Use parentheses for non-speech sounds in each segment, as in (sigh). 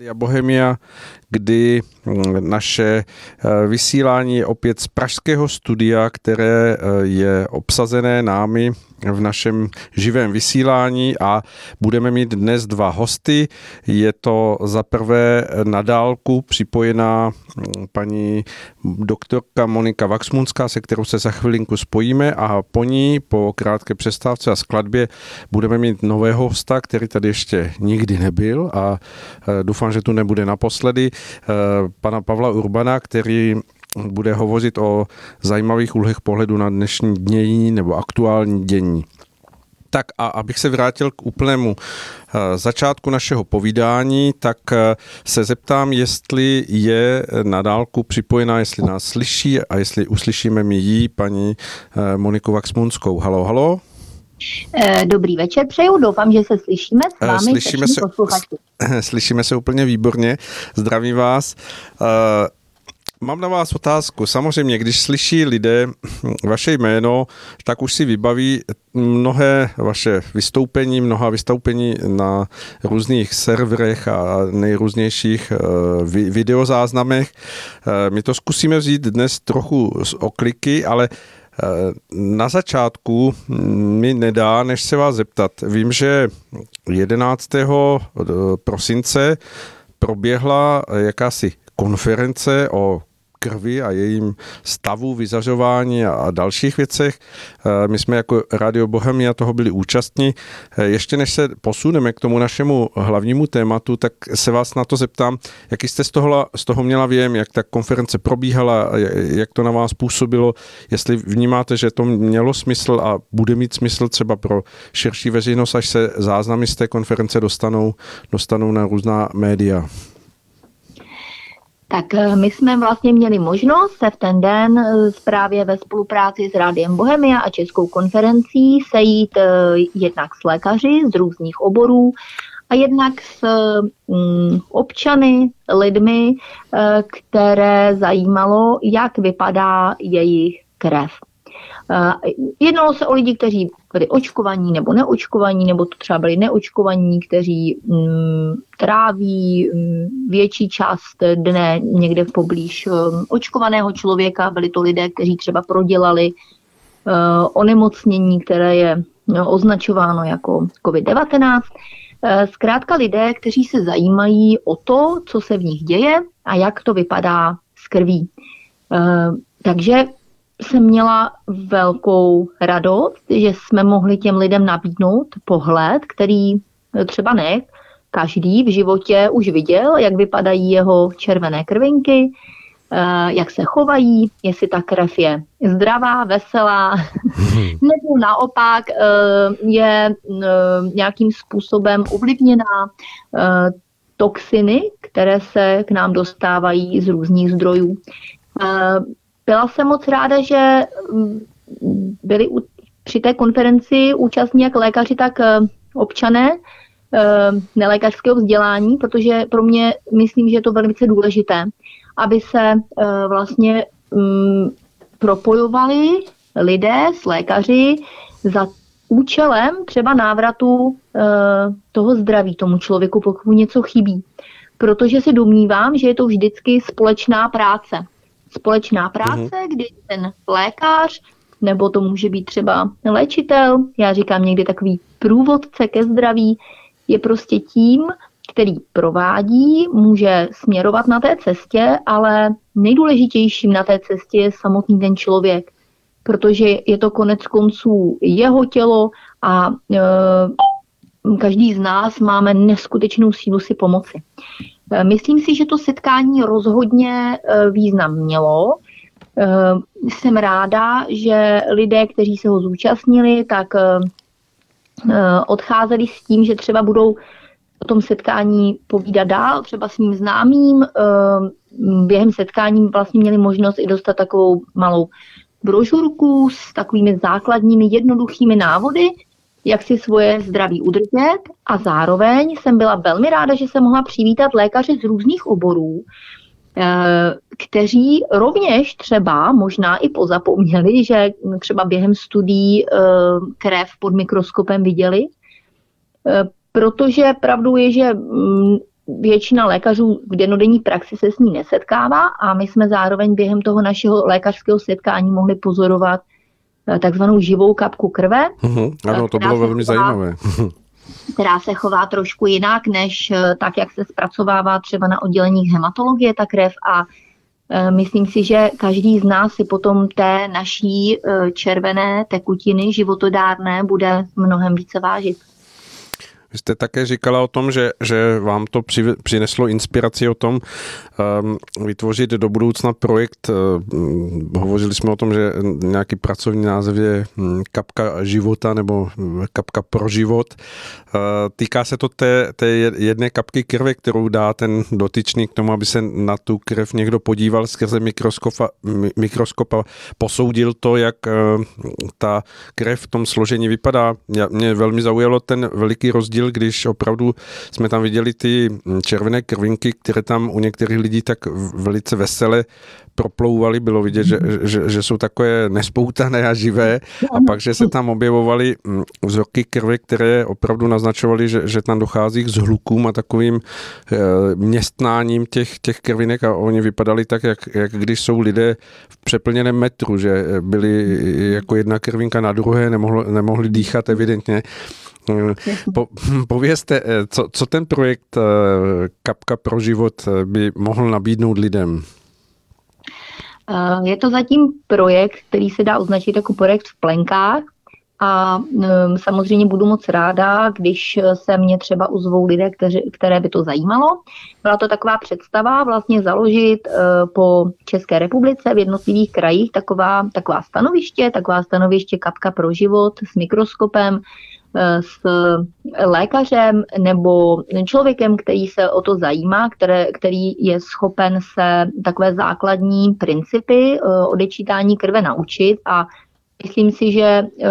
Rádia Bohemia, kdy mm, naše eh, vysílání je opět z pražského studia, které eh, je obsazené námi v našem živém vysílání a budeme mít dnes dva hosty. Je to za prvé na dálku připojená mm, paní doktorka Monika Vaxmunská, se kterou se za chvilinku spojíme a po ní po krátké přestávce a skladbě budeme mít nového hosta, který tady ještě nikdy nebyl a eh, doufám, že tu nebude naposledy, eh, pana Pavla Urbana, který bude hovořit o zajímavých úhlech pohledu na dnešní dění nebo aktuální dění. Tak a abych se vrátil k úplnému eh, začátku našeho povídání, tak se zeptám, jestli je na dálku připojená, jestli nás slyší a jestli uslyšíme mi jí, paní Moniku Vaxmunskou. Halo, halo. Eh, dobrý večer přeju, doufám, že se slyšíme s eh, vámi, slyšíme se, (clears throat) slyšíme se úplně výborně, zdravím vás. Eh, mám na vás otázku. Samozřejmě, když slyší lidé vaše jméno, tak už si vybaví mnohé vaše vystoupení, mnoha vystoupení na různých serverech a nejrůznějších videozáznamech. My to zkusíme vzít dnes trochu z okliky, ale na začátku mi nedá, než se vás zeptat. Vím, že 11. prosince proběhla jakási konference o krvi a jejím stavu, vyzařování a dalších věcech. Eh, my jsme jako Radio Bohemia toho byli účastní. Eh, ještě než se posuneme k tomu našemu hlavnímu tématu, tak se vás na to zeptám, jaký jste z toho, z toho měla věm, jak ta konference probíhala, jak to na vás působilo, jestli vnímáte, že to mělo smysl a bude mít smysl třeba pro širší veřejnost, až se záznamy z té konference dostanou, dostanou na různá média. Tak eh, my jsme vlastně měli možnost se v ten den eh, právě ve spolupráci s Rádiem Bohemia a Českou konferencí sejít eh, jednak s lékaři z různých oborů a jednak s mm, občany, lidmi, které zajímalo, jak vypadá jejich krev. Jednalo se o lidi, kteří byli očkovaní nebo neočkovaní, nebo to třeba byli neočkovaní, kteří mm, tráví mm, větší část dne někde v poblíž um, očkovaného člověka. Byli to lidé, kteří třeba prodělali uh, onemocnění, které je no, označováno jako COVID-19. Uh, zkrátka lidé, kteří se zajímají o to, co se v nich děje a jak to vypadá s krví. Uh, takže jsem měla velkou radost, že jsme mohli těm lidem nabídnout pohled, který třeba ne každý v životě už viděl, jak vypadají jeho červené krvinky, eh, jak se chovají, jestli ta krev je zdravá, veselá, (laughs) nebo naopak eh, je eh, nějakým způsobem ovlivněná toxiny, které se k nám dostávají z různých zdrojů. Byla jsem moc ráda, že mm, byli při té konferenci účastní jak lékaři, tak eh, občané eh, nelékařského vzdělání, protože pro mě myslím, že je to velice důležité, aby se eh, vlastně mm, propojovali lidé s lékaři za účelem třeba návratu toho zdraví tomu člověku, pokud mu něco chybí. Protože si domnívám, že je to vždycky společná práce společná práce, mm-hmm. kdy ten lékař, nebo to může být třeba léčitel, já říkám někdy takový průvodce ke zdraví, je prostě tím, který provádí, může směrovat na té cestě, ale nejdůležitějším na té cestě je samotný ten člověk, protože je to konec konců jeho tělo a e, každý z nás máme neskutečnou sílu si pomoci. Eh, myslím si, že to setkání rozhodně eh, význam mělo. Eh, jsem ráda, že lidé, kteří se ho zúčastnili, tak odcházeli s tím, že třeba budou o tom setkání povídat dál, třeba svým známým. Během setkání vlastně měli možnost i dostat takovou malou brožurku s takovými základními jednoduchými návody, jak si svoje zdraví udržet a zároveň jsem byla velmi ráda, že jsem mohla přivítat lékaře z různých oborů, eh, kteří rovněž třeba možná i pozapomněli, že třeba během studií eh, krev pod mikroskopem viděli, eh, protože pravdou je, že mm, většina lékařů v denodenní praxi se s ní nesetkává a my jsme zároveň během toho našeho lékařského setkání mohli pozorovat takzvanou živou kapku krve. Uh-huh. Ano, to bylo velmi chová, zajímavé. která se chová trošku jinak, než tak, jak se zpracovává třeba na odděleních hematologie ta krev a Myslím si, že každý z nás si potom té naší červené tekutiny životodárné bude mnohem více vážit. Vy jste také říkala o tom, že, že vám to přineslo inspiraci o tom um, vytvořit do budoucna projekt. Um, hovořili jsme o tom, že nějaký pracovní název je hm, Kapka života nebo Kapka pro život. Uh, týká se to té, té jedné kapky krve, kterou dá ten dotyčný k tomu, aby se na tu krev někdo podíval skrze mikroskopa, mikroskopa posoudil to, jak uh, ta krev v tom složení vypadá. Mě velmi zaujalo ten veliký rozdíl rozdíl, když opravdu jsme tam viděli ty červené krvinky, které tam u některých lidí tak velice vesele proplouvaly, bylo vidět, že, že, že jsou takové nespoutané a živé. A pak, že se tam objevovaly mm, vzorky krve, které opravdu naznačovaly, že, že tam dochází k zhlukům a takovým e, městnáním těch, těch krvinek. A oni vypadali tak, jak, jak když jsou lidé v přeplněném metru, že byli jako jedna krvinka na druhé, nemohli, nemohli dýchat evidentně. Po, povězte, eh, co, co ten projekt eh, Kapka pro život eh, by mohl nabídnout lidem? Je to zatím projekt, který se dá označit jako projekt v plenkách a um, samozřejmě budu moc ráda, když se mě třeba uzvou lidé, kteři, které by to zajímalo. Byla to taková představa vlastně založit po České republice v jednotlivých krajích taková, taková stanoviště, taková stanoviště kapka pro život s mikroskopem, s lékařem nebo člověkem, který se o to zajímá, které, který je schopen se takové základní principy eh, odečítání krve naučit. A myslím si, že eh,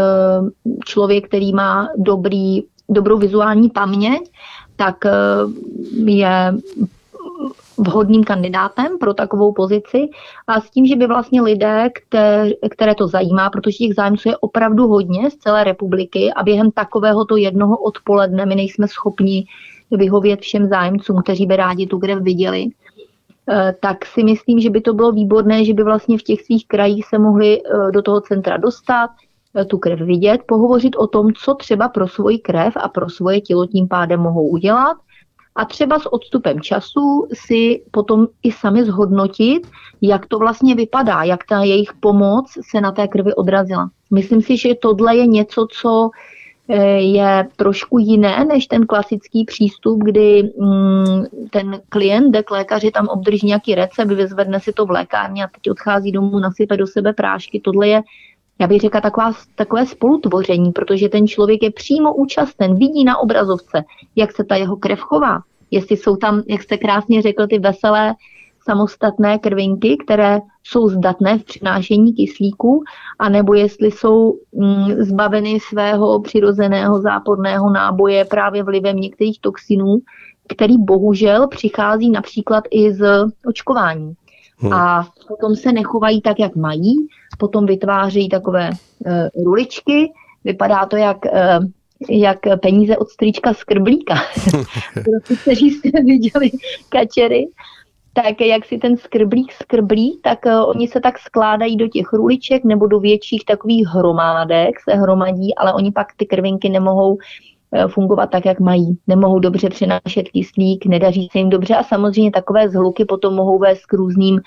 člověk, který má dobrý, dobrou vizuální paměť, tak je vhodným kandidátem pro takovou pozici a s tím, že by vlastně lidé, které, to zajímá, protože těch zájemců je opravdu hodně z celé republiky a během takovéhoto jednoho odpoledne my nejsme schopni vyhovět všem zájemcům, kteří by rádi tu krev viděli, eh, tak si myslím, že by to bylo výborné, že by vlastně v těch svých krajích se mohli eh, do toho centra dostat, eh, tu krev vidět, pohovořit o tom, co třeba pro svoji krev a pro svoje tělo tím pádem mohou udělat a třeba s odstupem času si potom i sami zhodnotit, jak to vlastně vypadá, jak ta jejich pomoc se na té krvi odrazila. Myslím si, že tohle je něco, co eh, je trošku jiné než ten klasický přístup, kdy mm, ten klient jde k lékaři, tam obdrží nějaký recept, vyzvedne si to v lékárně a teď odchází domů, nasype do sebe prášky. Tohle je já bych řekla, taková, takové spolutvoření, protože ten člověk je přímo účasten, vidí na obrazovce, jak se ta jeho krev chová. Jestli jsou tam, jak jste krásně řekl, ty veselé samostatné krvinky, které jsou zdatné v přinášení kyslíku, anebo jestli jsou mm, zbaveny svého přirozeného záporného náboje právě vlivem některých toxinů, který bohužel přichází například i z očkování. Hmm. A potom se nechovají tak, jak mají, potom vytvářejí takové uh, ruličky, vypadá to jak uh, jak peníze od strýčka skrblíka. (laughs) Pro ty, kteří jste viděli kačery, tak jak si ten skrblík skrblí, tak uh, oni se tak skládají do těch ruliček nebo do větších takových hromádek se hromadí, ale oni pak ty krvinky nemohou fungovat tak, jak mají. Nemohou dobře přenášet kyslík, nedaří se jim dobře a samozřejmě takové zhluky potom mohou vést k různým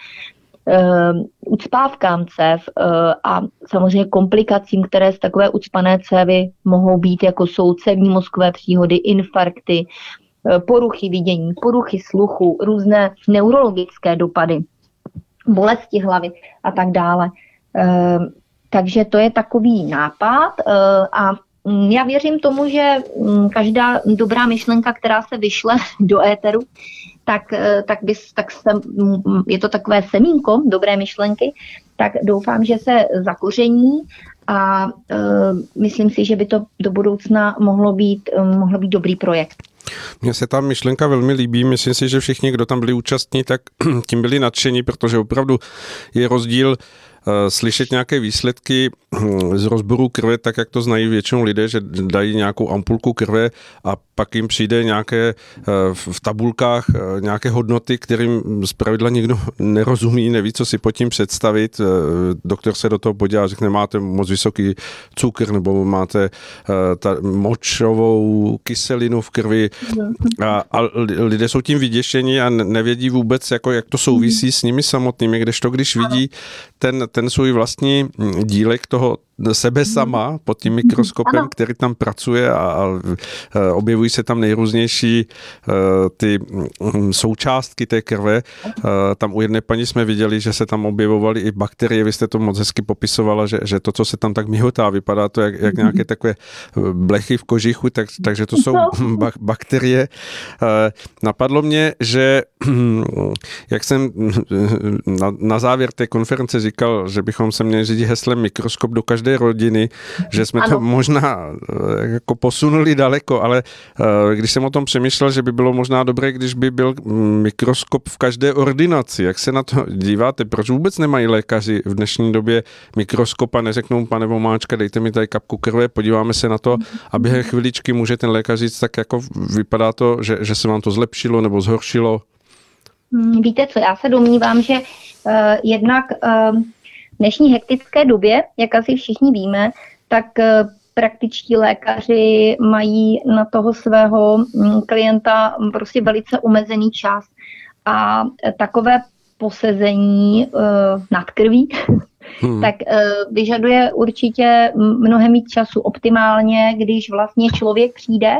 ucpávkám cév uh, a samozřejmě komplikacím, které z takové ucpané cévy mohou být, jako jsou cévní mozkové příhody, infarkty, uh, poruchy vidění, poruchy sluchu, různé neurologické dopady, bolesti hlavy a tak dále. Uh, takže to je takový nápad uh, a já věřím tomu, že mm, každá dobrá myšlenka, která se vyšle (laughs) do éteru, tak, eh, tak, bys, tak se, je to takové semínko dobré myšlenky, tak doufám, že se zakoření a uh, myslím si, že by to do budoucna mohlo být, um, mohlo být dobrý projekt. Mně se ta myšlenka velmi líbí. Myslím si, že všichni, kdo tam byli účastní, tak (clears throat) tím byli nadšení, protože opravdu je rozdíl slyšet nějaké výsledky hm, z rozboru krve, tak jak to znají většinou lidé, že dají nějakou ampulku krve a pak jim přijde nějaké v tabulkách nějaké hodnoty, kterým zpravidla nikdo (laughs) nerozumí, neví, co si pod tím představit. Doktor se do toho podívá a řekne, máte moc vysoký cukr nebo máte ta močovou kyselinu v krvi. A, a lidé jsou tím vyděšení a nevědí vůbec, jako, jak to souvisí s nimi samotnými, kdežto když vidí ten, ten svůj vlastní dílek toho sebe mhm. sama pod tím mikroskopem, ano. který tam pracuje a, a objevují se tam nejrůznější uh, ty um, součástky té krve. Uh, tam u jedné paní jsme viděli, že se tam objevovaly i bakterie, vy jste to moc hezky popisovala, že, že to, co se tam tak mihotá, vypadá to jak, jak nějaké takové blechy v kožichu, tak, takže to jsou (laughs) bak, bakterie. Uh, napadlo mě, že (clears throat) jak jsem (laughs) na, na závěr té konference říkal, že bychom se měli řídit heslem mikroskop do každé každé rodiny, že jsme ano. to možná eh, jako posunuli daleko, ale eh, když jsem o tom přemýšlel, že by bylo možná dobré, když by byl mikroskop v každé ordinaci. Jak se na to díváte? Proč vůbec nemají lékaři v dnešní době mikroskop a neřeknou, pane Vomáčka, dejte mi tady kapku krve, podíváme se na to a během chviličky může ten lékař říct, tak jako vypadá to, že, že se vám to zlepšilo nebo zhoršilo? Hmm, víte co, já se domnívám, že uh, jednak uh, dnešní hektické době, jak asi všichni víme, tak eh, praktičtí lékaři mají na toho svého mm, klienta prostě velice omezený čas. A eh, takové posezení uh, nad krví, hmm. tak uh, vyžaduje určitě mnohem víc času optimálně, když vlastně člověk přijde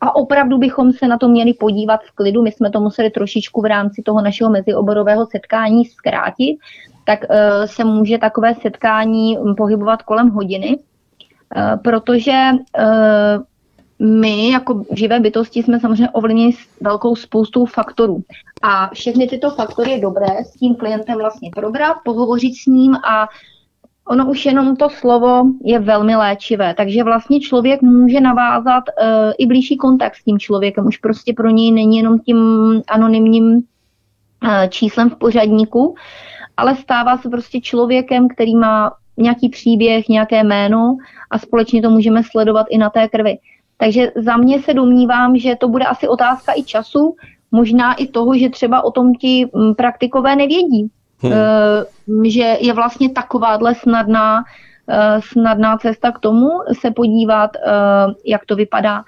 a opravdu bychom se na to měli podívat v klidu. My jsme to museli trošičku v rámci toho našeho mezioborového setkání zkrátit, tak eh, se může takové setkání pohybovat kolem hodiny, eh, protože eh, my jako živé bytosti jsme samozřejmě ovlivněni velkou spoustou faktorů. A všechny tyto faktory je dobré s tím klientem vlastně probrat, pohovořit s ním a ono už jenom to slovo je velmi léčivé. Takže vlastně člověk může navázat uh, i blížší kontakt s tím člověkem. Už prostě pro něj není jenom tím anonymním uh, číslem v pořadníku, ale stává se prostě člověkem, který má nějaký příběh, nějaké jméno a společně to můžeme sledovat i na té krvi. Takže za mě se domnívám, že to bude asi otázka i času, možná i toho, že třeba o tom ti mm, praktikové nevědí. Hmm. E, že je vlastně takováhle snadná, e, snadná cesta k tomu se podívat, e, jak to vypadá.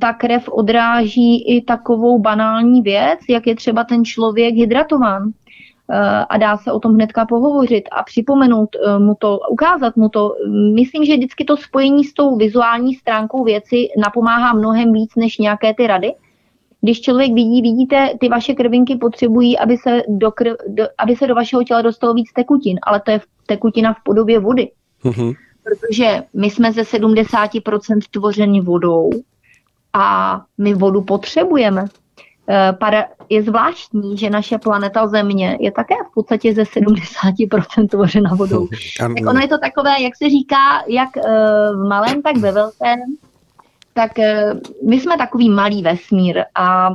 Ta krev odráží i takovou banální věc, jak je třeba ten člověk hydratován. Eh, a dá se o tom hnedka pohovořit a připomenout eh, mu to, ukázat mu to. Myslím, že vždycky to spojení s tou vizuální stránkou věci napomáhá mnohem víc než nějaké ty rady. Když člověk vidí, vidíte, ty vaše krvinky potřebují, aby se do, krv, do, aby se do vašeho těla dostalo víc tekutin, ale to je tekutina v podobě vody. Mm-hmm. Protože my jsme ze 70% tvořeni vodou a my vodu potřebujeme. Eh, je zvláštní, že naše planeta Země je také v podstatě ze 70% tvořena vodou. (laughs) Tak ono je to takové, jak se říká, jak eh, v malém, tak ve velkém. Tak eh, my jsme takový malý vesmír a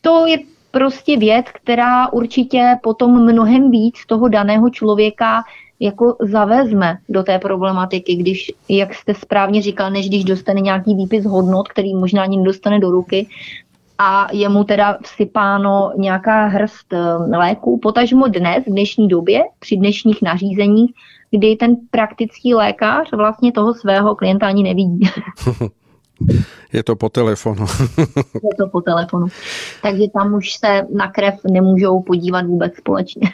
to je prostě věc, která určitě potom mnohem víc toho daného člověka jako zavezme do té problematiky, když, jak jste správně říkal, než když dostane nějaký výpis hodnot, který možná ani dostane do ruky, a je mu teda vsypáno nějaká hrst eh, léků. Potažmo dnes, v dnešní době, při dnešních nařízeních, kdy ten praktický lékař vlastně toho svého klienta ani nevidí. (laughs) Je to po telefonu. (laughs) je to po telefonu. Takže tam už se na krev nemůžou podívat vůbec společně.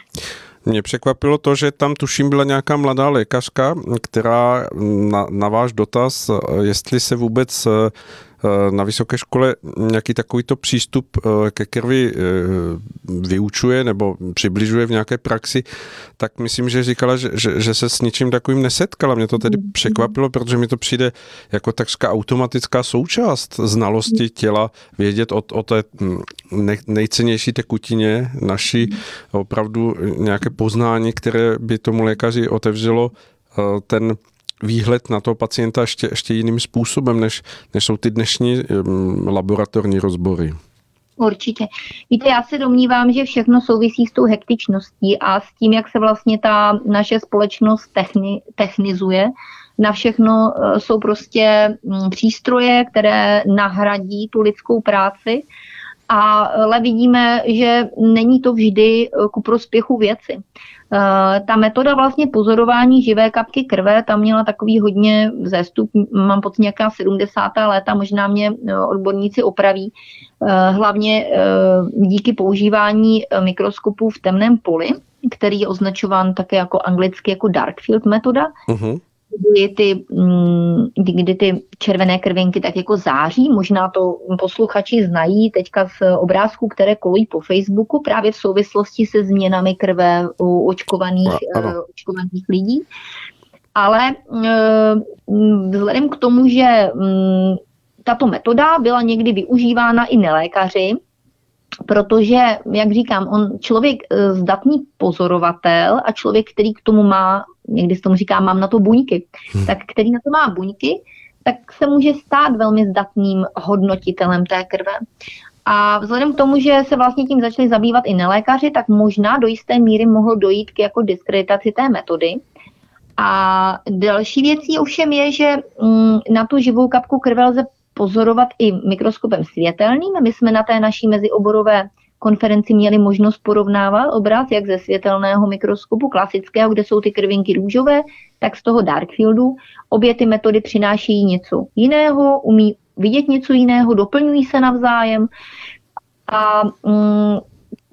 Mě překvapilo to, že tam tuším byla nějaká mladá lékařka, která na, na váš dotaz, jestli se vůbec Eh, na vysoké škole nějaký takovýto přístup eh, ke krvi eh, vyučuje nebo přibližuje v nějaké praxi, tak myslím, že říkala, že, že, že se s ničím takovým nesetkala. Mě to tedy mm-hmm. překvapilo, protože mi to přijde jako takřka automatická součást znalosti těla, vědět o, o té hm, nejcennější tekutině naší, mm-hmm. opravdu nějaké poznání, které by tomu lékaři otevřelo ten výhled na toho pacienta ještě, ještě jiným způsobem, než, než jsou ty dnešní laboratorní rozbory. Určitě. Víte, já se domnívám, že všechno souvisí s tou hektičností a s tím, jak se vlastně ta naše společnost techni, technizuje. Na všechno eh, jsou prostě mm, přístroje, které nahradí tu lidskou práci ale vidíme, že není to vždy eh, ku prospěchu věci. Eh, ta metoda vlastně pozorování živé kapky krve, tam měla takový hodně zestup, mám pocit nějaká 70. léta, možná mě eh, odborníci opraví, hlavně díky používání mikroskopů v temném poli, který je označován také jako anglicky jako dark field metoda. Uh-huh kdy ty, mm, kdy ty červené krvinky tak jako září. Možná to posluchači znají teďka z obrázků, které kolují po Facebooku právě v souvislosti se změnami krve u očkovaných, uh, očkovaných lidí. Ale eh, vzhledem k tomu, že mm, tato metoda byla někdy využívána i nelékaři, protože, jak říkám, on člověk eh, zdatný pozorovatel a člověk, který k tomu má, někdy se tomu říká, mám na to buňky, hmm. tak který na to má buňky, tak se může stát velmi zdatným hodnotitelem té krve. A vzhledem k tomu, že se vlastně tím začali zabývat i nelékaři, tak možná do jisté míry mohlo dojít k jako diskreditaci té metody. A další věcí ovšem je, že mm, na tu živou kapku krve lze pozorovat i mikroskopem světelným. My jsme na té naší mezioborové konferenci měli možnost porovnávat obraz jak ze světelného mikroskopu klasického, kde jsou ty krvinky růžové, tak z toho dark fieldu. Obě ty metody přinášejí něco jiného, umí vidět něco jiného, doplňují se navzájem. A mm,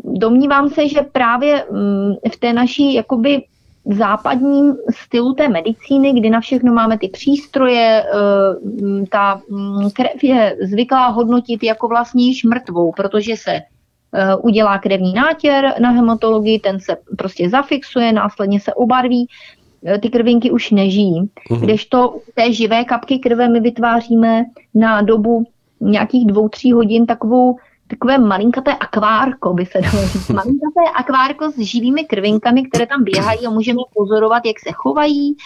domnívám se, že právě mm, v té naší jakoby západním stylu té medicíny, kdy na všechno máme ty přístroje, eh, ta mm, krev je zvyklá hodnotit jako vlastně již mrtvou, protože se eh, udělá krevní nátěr na hematologii, ten se prostě zafixuje, následně se obarví, eh, ty krvinky už nežijí. Mhm. Kdežto té živé kapky krve my vytváříme na dobu nějakých dvou, tří hodin takovou takové malinkaté akvárko, by se dalo říct. Malinkaté akvárko s živými krvinkami, které tam běhají a můžeme pozorovat, jak se chovají,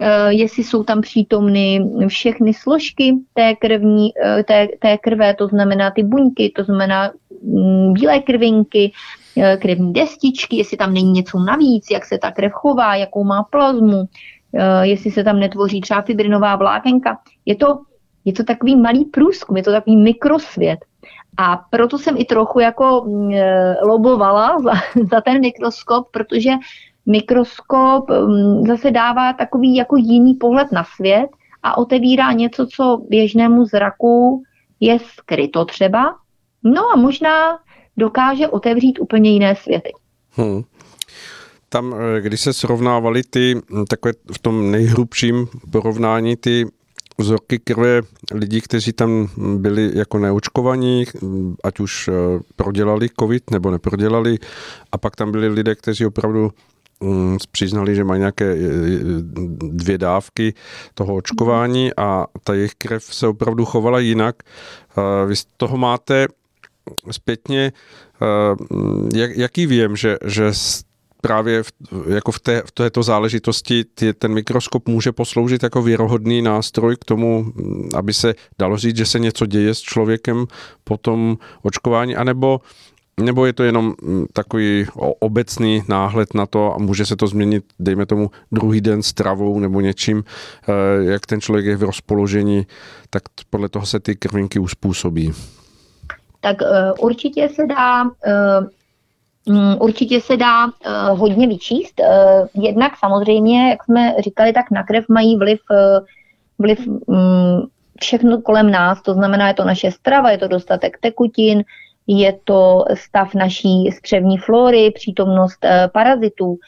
eh, jestli jsou tam přítomny všechny složky té, krevní, eh, té, té krve, to znamená ty buňky, to znamená mm, bílé krvinky, eh, krevní destičky, jestli tam není něco navíc, jak se ta krev chová, jakou má plazmu, jestli se tam netvoří třeba fibrinová vlákenka. Je to, je to takový malý průzkum, je to takový mikrosvět. A proto jsem i trochu jako mm, e, lobovala (laughs) za, za ten mikroskop, protože mikroskop mm, zase dává takový jako jiný pohled na svět a otevírá něco, co běžnému zraku je skryto třeba. No a možná dokáže otevřít úplně jiné světy. Hmm. Tam, e, když se srovnávali ty, takové v tom nejhrubším porovnání ty vzorky krve lidí, kteří tam byli jako neočkovaní, ať už eh, prodělali covid nebo neprodělali, a pak tam byli lidé, kteří opravdu mm, přiznali, že mají nějaké eh, dvě dávky toho očkování a ta jejich krev se opravdu chovala jinak. Vy z toho máte zpětně, eh, jak, jaký vím, že, že právě v, jako v, té, v této záležitosti ty, ten mikroskop může posloužit jako věrohodný nástroj k tomu, aby se dalo říct, že se něco děje s člověkem po tom očkování, anebo nebo je to jenom takový obecný náhled na to a může se to změnit, dejme tomu, druhý den s travou nebo něčím, eh, jak ten člověk je v rozpoložení, tak podle toho se ty krvinky uspůsobí. Tak eh, určitě se dá eh, Mm, určitě se dá uh, hodně vyčíst. Uh, jednak samozřejmě, jak jsme říkali, tak na krev mají vliv, uh, vliv um, všechno kolem nás, to znamená, je to naše strava, je to dostatek tekutin, je to stav naší střevní flory, přítomnost parazitů.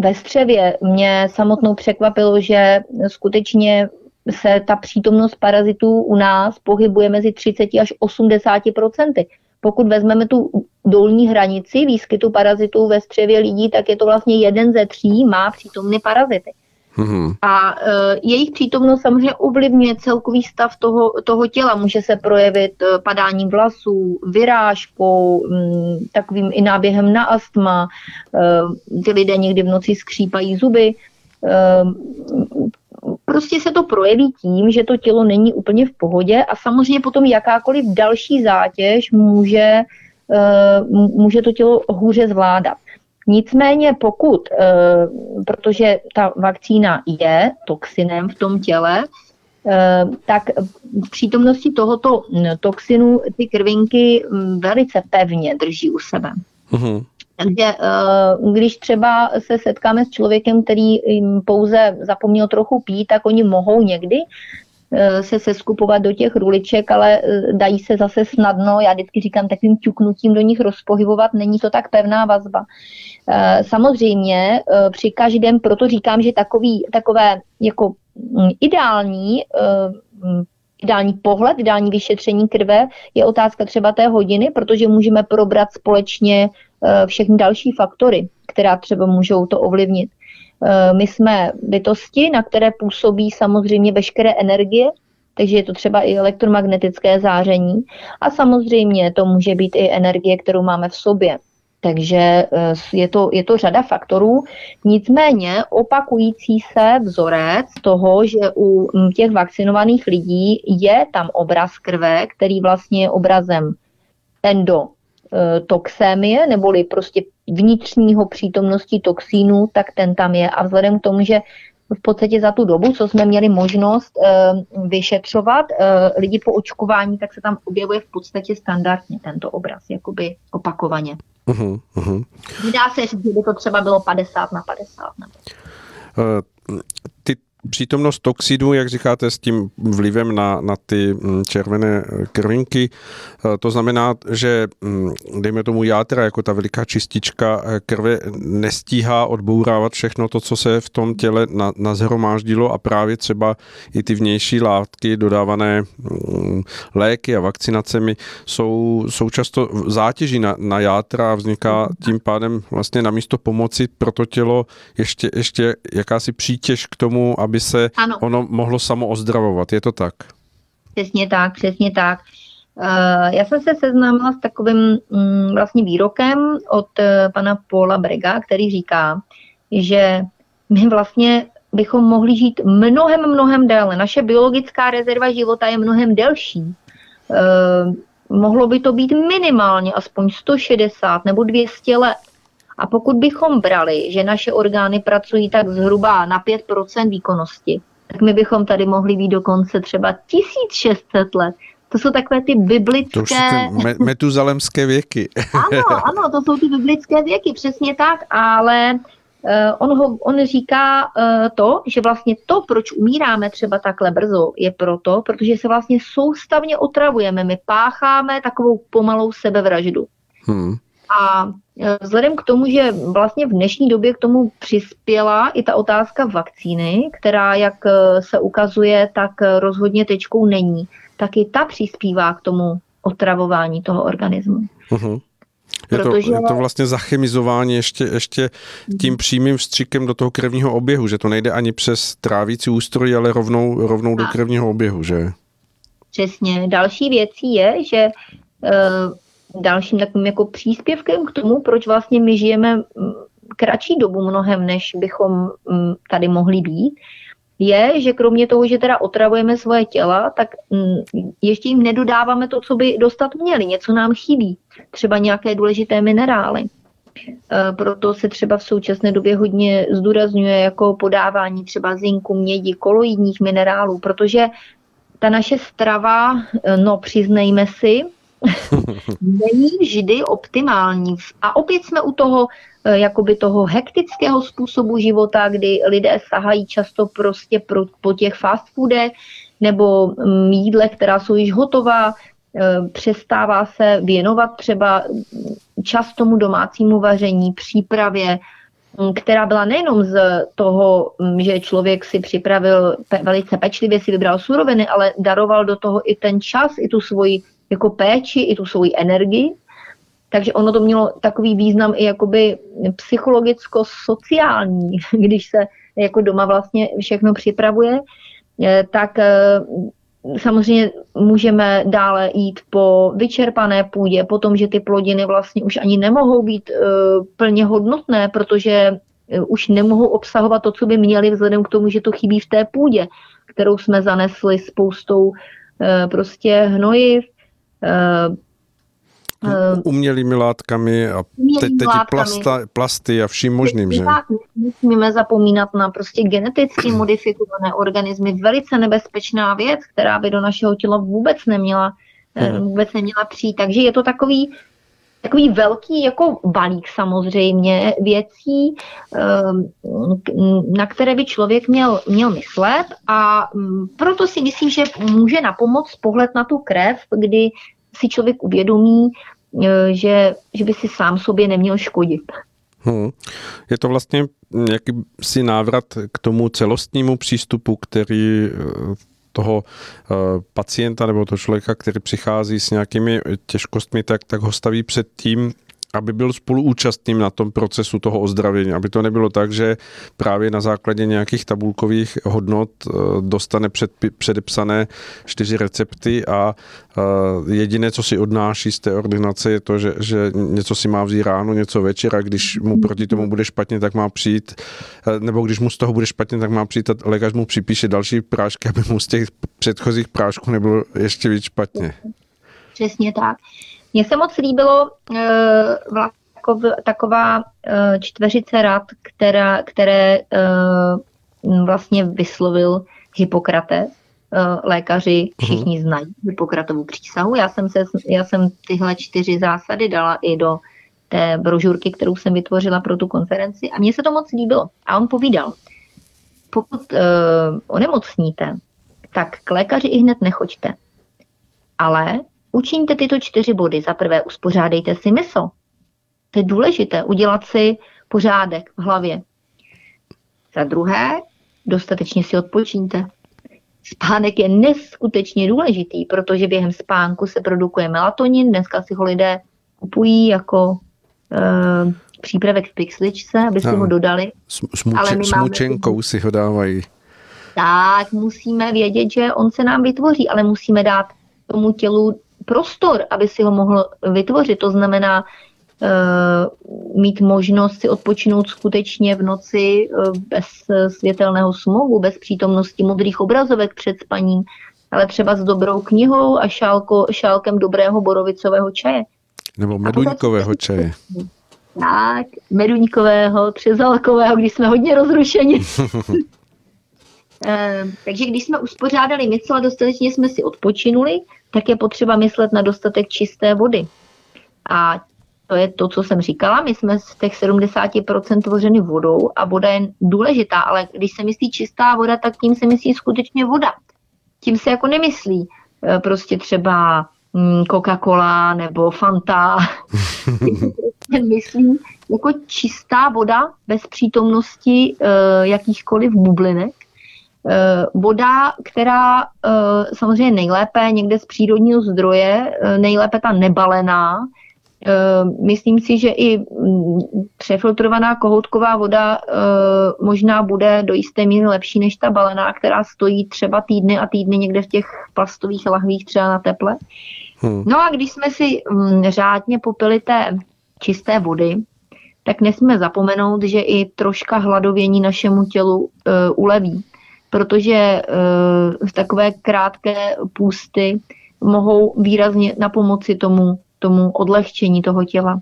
Ve střevě mě samotnou překvapilo, že skutečně se ta přítomnost parazitů u nás pohybuje mezi 30 až 80 procenty pokud vezmeme tu dolní hranici výskytu parazitů ve střevě lidí, tak je to vlastně jeden ze tří má přítomny parazity. Mm-hmm. A e, jejich přítomnost samozřejmě ovlivňuje celkový stav toho, toho těla. Může se projevit e, padáním vlasů, vyrážkou, m, mm, takovým i náběhem na astma. E, ty lidé někdy v noci skřípají zuby. E, prostě se to projeví tím, že to tělo není úplně v pohodě a samozřejmě potom jakákoliv další zátěž může, může to tělo hůře zvládat. Nicméně pokud, protože ta vakcína je toxinem v tom těle, tak v přítomnosti tohoto toxinu ty krvinky velice pevně drží u sebe. Mm-hmm. Takže eh, když třeba se setkáme s člověkem, který pouze zapomněl trochu pít, tak oni mohou někdy eh, se seskupovat do těch ruliček, ale eh, dají se zase snadno, já vždycky říkám takovým ťuknutím do nich rozpohybovat, není to tak pevná vazba. Samozřejmě při každém, proto říkám, že takový, takové jako mm, ideální ideální pohled, ideální vyšetření krve je otázka třeba té hodiny, protože můžeme probrat společně všechny další faktory, která třeba můžou to ovlivnit. Eh, my jsme bytosti, na které působí samozřejmě veškeré energie, takže je to třeba i elektromagnetické záření a samozřejmě to může být i energie, kterou máme v sobě. Takže eh, je to, je to řada faktorů. Nicméně opakující se vzorec toho, že u těch vakcinovaných lidí je tam obraz krve, který vlastně je obrazem endo toxémie, neboli prostě vnitřního přítomnosti toxínů, tak ten tam je. A vzhledem k tomu, že v podstatě za tu dobu, co jsme měli možnost uh, vyšetřovat uh, lidi po očkování, tak se tam objevuje v podstatě standardně tento obraz, jakoby opakovaně. Uh-huh, uh-huh. Dá se říct, že by to třeba bylo 50 na 50. Nebo... Uh, ty přítomnost toxidu, jak říkáte, s tím vlivem na, na ty mm, červené krvinky, eh, to znamená, že mm, dejme tomu játra, jako ta veliká čistička eh, krve, nestíhá odbourávat všechno to, co se v tom těle na, nazhromáždilo a právě třeba i ty vnější látky dodávané mm, léky a vakcinacemi jsou, jsou často zátěží na, na játra a vzniká tím pádem vlastně na místo pomoci pro to tělo ještě, ještě jakási přítěž k tomu, aby aby se ano. ono mohlo samo ozdravovat. Je to tak? Přesně tak, přesně tak. Eh, já jsem se seznámila s takovým mm, vlastně výrokem od eh, pana Paula Brega, který říká, že my vlastně bychom mohli žít mnohem, mnohem déle. Naše biologická rezerva života je mnohem delší. Eh, mohlo by to být minimálně aspoň 160 nebo 200 let. A pokud bychom brali, že naše orgány pracují tak zhruba na 5% výkonnosti, tak my bychom tady mohli být dokonce třeba 1600 let. To jsou takové ty biblické... To jsou ty me- metuzalemské věky. (laughs) ano, ano, to jsou ty biblické věky, přesně tak, ale uh, on, ho, on říká uh, to, že vlastně to, proč umíráme třeba takhle brzo, je proto, protože se vlastně soustavně otravujeme. My pácháme takovou pomalou sebevraždu. Hmm. A e, vzhledem k tomu, že vlastně v dnešní době k tomu přispěla i ta otázka vakcíny, která, jak e, se ukazuje, tak rozhodně tečkou není, tak i ta přispívá k tomu otravování toho organismu. Uh-huh. Je, Protože... to, je to vlastně zachemizování ještě, ještě tím přímým vstřikem do toho krevního oběhu, že to nejde ani přes trávící ústroj, ale rovnou, rovnou do krevního oběhu, že? Přesně. Další věcí je, že dalším takovým jako příspěvkem k tomu, proč vlastně my žijeme mm, kratší dobu mnohem, než bychom mm, tady mohli být, je, že kromě toho, že teda otravujeme svoje těla, tak mm, ještě jim nedodáváme to, co by dostat měli. Něco nám chybí, třeba nějaké důležité minerály. E, proto se třeba v současné době hodně zdůrazňuje jako podávání třeba zinku, mědi, koloidních minerálů, protože ta naše strava, e, no přiznejme si, není vždy optimální. A opět jsme u toho eh, jakoby toho hektického způsobu života, kdy lidé sahají často prostě pro, po těch fast foodech nebo mm, jídle, která jsou již hotová, eh, přestává se věnovat třeba čas tomu domácímu vaření, přípravě, mm, která byla nejenom z toho, mm, že člověk si připravil velice pečlivě, si vybral suroviny, ale daroval do toho i ten čas, i tu svoji jako péči, i tu svoji energii. Takže ono to mělo takový význam i jakoby psychologicko-sociální, (laughs) když se jako doma vlastně všechno připravuje, eh, tak eh, samozřejmě můžeme dále jít po vyčerpané půdě, po tom, že ty plodiny vlastně už ani nemohou být uh, plně hodnotné, protože už nemohou obsahovat to, co by měli vzhledem k tomu, že to chybí v té půdě, kterou jsme zanesli spoustou prostě hnojiv, umělými látkami a teď, teď plasta, plasty a vším možným, že? Musíme zapomínat na prostě geneticky modifikované organismy, velice nebezpečná věc, která by do našeho těla vůbec neměla, hmm. vůbec neměla přijít. Takže je to takový takový velký jako balík samozřejmě věcí, ehm, na které by člověk měl, měl myslet a mm, proto si myslím, že může na pomoc pohled na tu krev, kdy si člověk uvědomí, e, že, že by si sám sobě neměl škodit. Hmm. Je to vlastně jakýsi návrat k tomu celostnímu přístupu, který e, toho eh, pacienta nebo toho člověka, který přichází s nějakými těžkostmi, tak, tak ho staví před tím, aby byl spoluúčastným na tom procesu toho ozdravění, aby to nebylo tak, že právě na základě nějakých tabulkových hodnot eh, dostane před, předepsané čtyři recepty a eh, jediné, co si odnáší z té ordinace, je to, že, že něco si má vzít ráno, něco večer a když mu proti tomu bude špatně, tak má přijít, eh, nebo když mu z toho bude špatně, tak má přijít a lékař mu připíše další prášky, aby mu z těch předchozích prášků nebylo ještě víc špatně. Přesně tak. Mně se moc líbilo uh, taková uh, čtveřice rad, která, které uh, vlastně vyslovil Hippokrates. Lékaři všichni uh-huh. znají Hippokratovu přísahu. Já jsem, se, já jsem tyhle čtyři zásady dala i do té brožurky, kterou jsem vytvořila pro tu konferenci a mně se to moc líbilo. A on povídal, pokud uh, onemocníte, tak k lékaři i hned nechoďte. Ale Učiňte tyto čtyři body. Za prvé, uspořádejte si mysl. To je důležité, udělat si pořádek v hlavě. Za druhé, dostatečně si odpočíňte. Spánek je neskutečně důležitý, protože během spánku se produkuje melatonin. Dneska si ho lidé kupují jako e, přípravek v pixličce, aby si no, ho dodali. Smuče, ale my smučenkou máme... si ho dávají. Tak, musíme vědět, že on se nám vytvoří, ale musíme dát tomu tělu prostor, aby si ho mohl vytvořit. To znamená uh, mít možnost si odpočinout skutečně v noci uh, bez světelného smogu, bez přítomnosti modrých obrazovek před spaním, ale třeba s dobrou knihou a šálko, šálkem dobrého borovicového čaje. Nebo meduňkového čaje. Tak, meduňkového, třezalkového, když jsme hodně rozrušeni. (laughs) Ehm, takže když jsme uspořádali mysl a dostatečně jsme si odpočinuli, tak je potřeba myslet na dostatek čisté vody. A to je to, co jsem říkala. My jsme z těch 70% tvořeny vodou a voda je důležitá, ale když se myslí čistá voda, tak tím se myslí skutečně voda. Tím se jako nemyslí e, prostě třeba mm, Coca-Cola nebo Fanta. (laughs) myslí jako čistá voda bez přítomnosti e, jakýchkoliv bublinek Eh, voda, která eh, samozřejmě nejlépe někde z přírodního zdroje, eh, nejlépe ta nebalená, Myslím si, že i mm, přefiltrovaná kohoutková voda možná bude do jisté míry lepší než ta balená, která stojí třeba týdny a týdny někde v těch plastových lahvích třeba na teple. Hmm. No a když jsme si mm, řádně popili té čisté vody, tak nesmíme zapomenout, že i troška hladovění našemu tělu uleví protože eh, takové krátké půsty mohou výrazně na pomoci tomu, tomu odlehčení toho těla.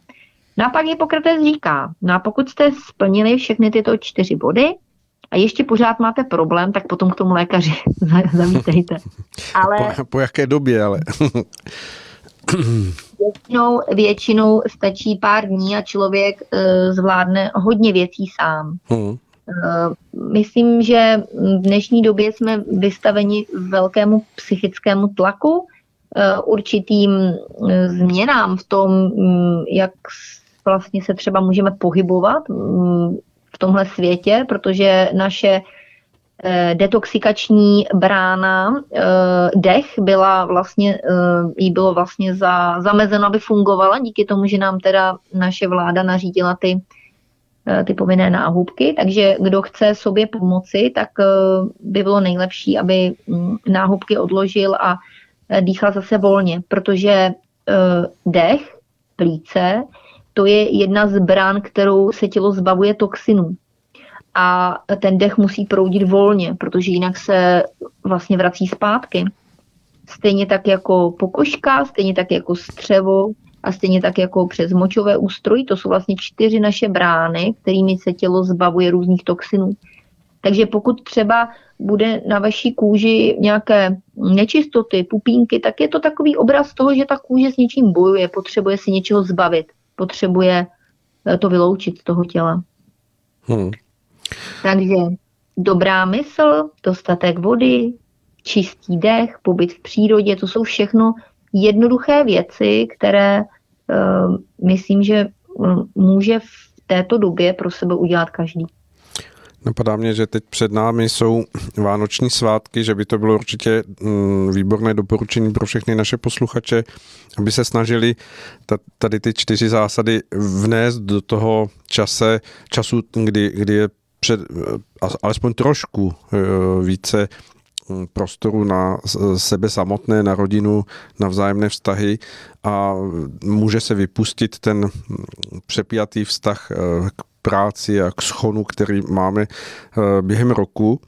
No a pak Hippokrates říká, no a pokud jste splnili všechny tyto čtyři body a ještě pořád máte problém, tak potom k tomu lékaři (laughs) zavítejte. (laughs) Ale, po, po jaké době ale? (clears throat) většinou, většinou stačí pár dní a člověk uh, zvládne hodně věcí sám. Hmm. Eh, myslím, že v dnešní době jsme vystaveni velkému psychickému tlaku, eh, určitým eh, změnám v tom, mm, jak vlastně se třeba můžeme pohybovat mm, v tomhle světě, protože naše detoxikační brána, dech byla vlastně, jí bylo vlastně za, zamezeno, aby fungovala, díky tomu, že nám teda naše vláda nařídila ty ty povinné náhubky, takže kdo chce sobě pomoci, tak eh, by bylo nejlepší, aby mm, náhubky odložil a eh, dýchal zase volně, protože dech, plíce, to je jedna z brán, kterou se tělo zbavuje toxinů. a ten dech musí proudit volně, protože jinak se vlastně vrací zpátky. Stejně tak jako pokožka, stejně tak jako střevo a stejně tak jako přes močové ústrojí. To jsou vlastně čtyři naše brány, kterými se tělo zbavuje různých toxinů. Takže pokud třeba bude na vaší kůži nějaké nečistoty, pupínky, tak je to takový obraz toho, že ta kůže s něčím bojuje, potřebuje si něčeho zbavit, potřebuje eh, to vyloučit z toho těla. Hmm. Takže dobrá mysl, dostatek vody, čistý dech, pobyt v přírodě, to jsou všechno jednoduché věci, které myslím, že může v této době pro sebe udělat každý. Napadá mě, že teď před námi jsou vánoční svátky, že by to bylo určitě mm, výborné doporučení pro všechny naše posluchače, aby se snažili tady ty čtyři zásady vnést do toho čase, času, kdy, kdy je před, alespoň trošku e, více mm, prostoru na sebe samotné, na rodinu, na vzájemné vztahy a může se vypustit ten mm, přepjatý vztah e, k práci a k schonu, který máme eh, během roku.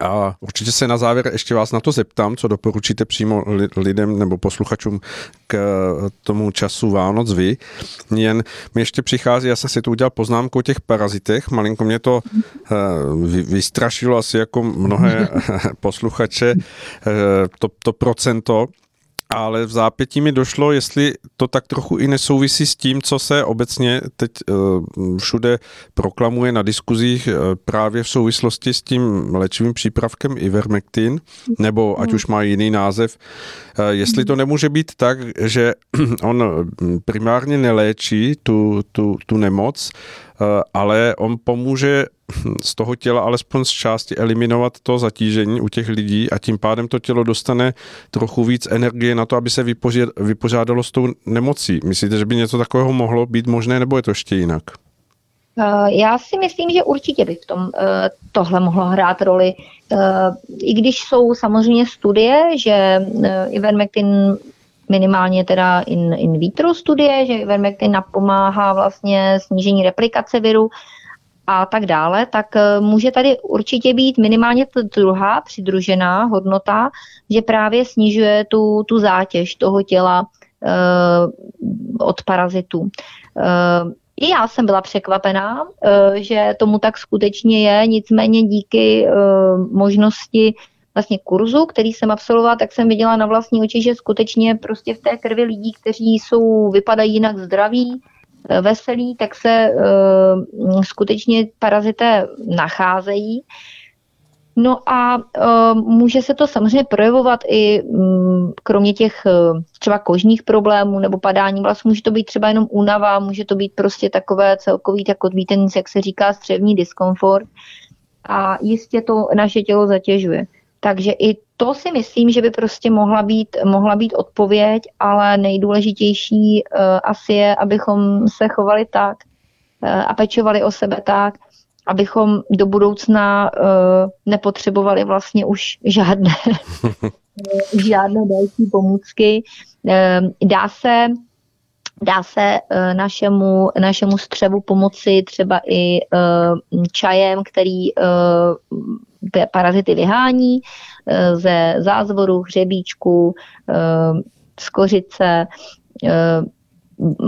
A určitě se na závěr ještě vás na to zeptám, co doporučíte přímo lidem nebo posluchačům k tomu času Vánoc vy. Jen mi ještě přichází, já jsem si tu udělal poznámku o těch parazitech, malinko mě to eh, vystrašilo asi jako mnohé (laughs) posluchače, eh, to, to procento, ale v zápětí mi došlo, jestli to tak trochu i nesouvisí s tím, co se obecně teď eh, všude proklamuje na diskuzích eh, právě v souvislosti s tím léčivým přípravkem Ivermectin, nebo ať hmm. už má jiný název, eh, jestli to nemůže být tak, že (clears throat) on primárně neléčí tu, tu, tu nemoc, ale on pomůže z toho těla alespoň z části eliminovat to zatížení u těch lidí a tím pádem to tělo dostane trochu víc energie na to, aby se vypořádalo s tou nemocí. Myslíte, že by něco takového mohlo být možné, nebo je to ještě jinak? Eh, já si myslím, že určitě by v tom eh, tohle mohlo hrát roli. Eh, I když jsou samozřejmě studie, že Ivermectin minimálně teda in, in vitro studie, že Ivermectin napomáhá vlastně snížení replikace viru, a tak dále, tak eh, může tady určitě být minimálně ta druhá přidružená hodnota, že právě snižuje tu, tu zátěž toho těla uh, od parazitů. Uh, i já jsem byla překvapená, že tomu tak skutečně je, nicméně díky možnosti vlastně kurzu, který jsem absolvovala, tak jsem viděla na vlastní oči, že skutečně prostě v té krvi lidí, kteří jsou, vypadají jinak zdraví, veselí, tak se uh, skutečně parazité nacházejí. No a uh, může se to samozřejmě projevovat i um, kromě těch uh, třeba kožních problémů nebo padání vlasů, může to být třeba jenom únava, může to být prostě takové celkový takový ten, jak se říká, střevní diskomfort a jistě to naše tělo zatěžuje. Takže i to si myslím, že by prostě mohla být, mohla být odpověď, ale nejdůležitější uh, asi je, abychom se chovali tak uh, a pečovali o sebe tak, abychom do budoucna uh, nepotřebovali vlastně už žádné, (laughs) žádné další pomůcky. Uh, dá se dá se uh, našemu, našemu střevu pomoci třeba i uh, čajem, který uh, parazity vyhání eh, ze zázvoru, hřebíčku, eh, z kořice, eh,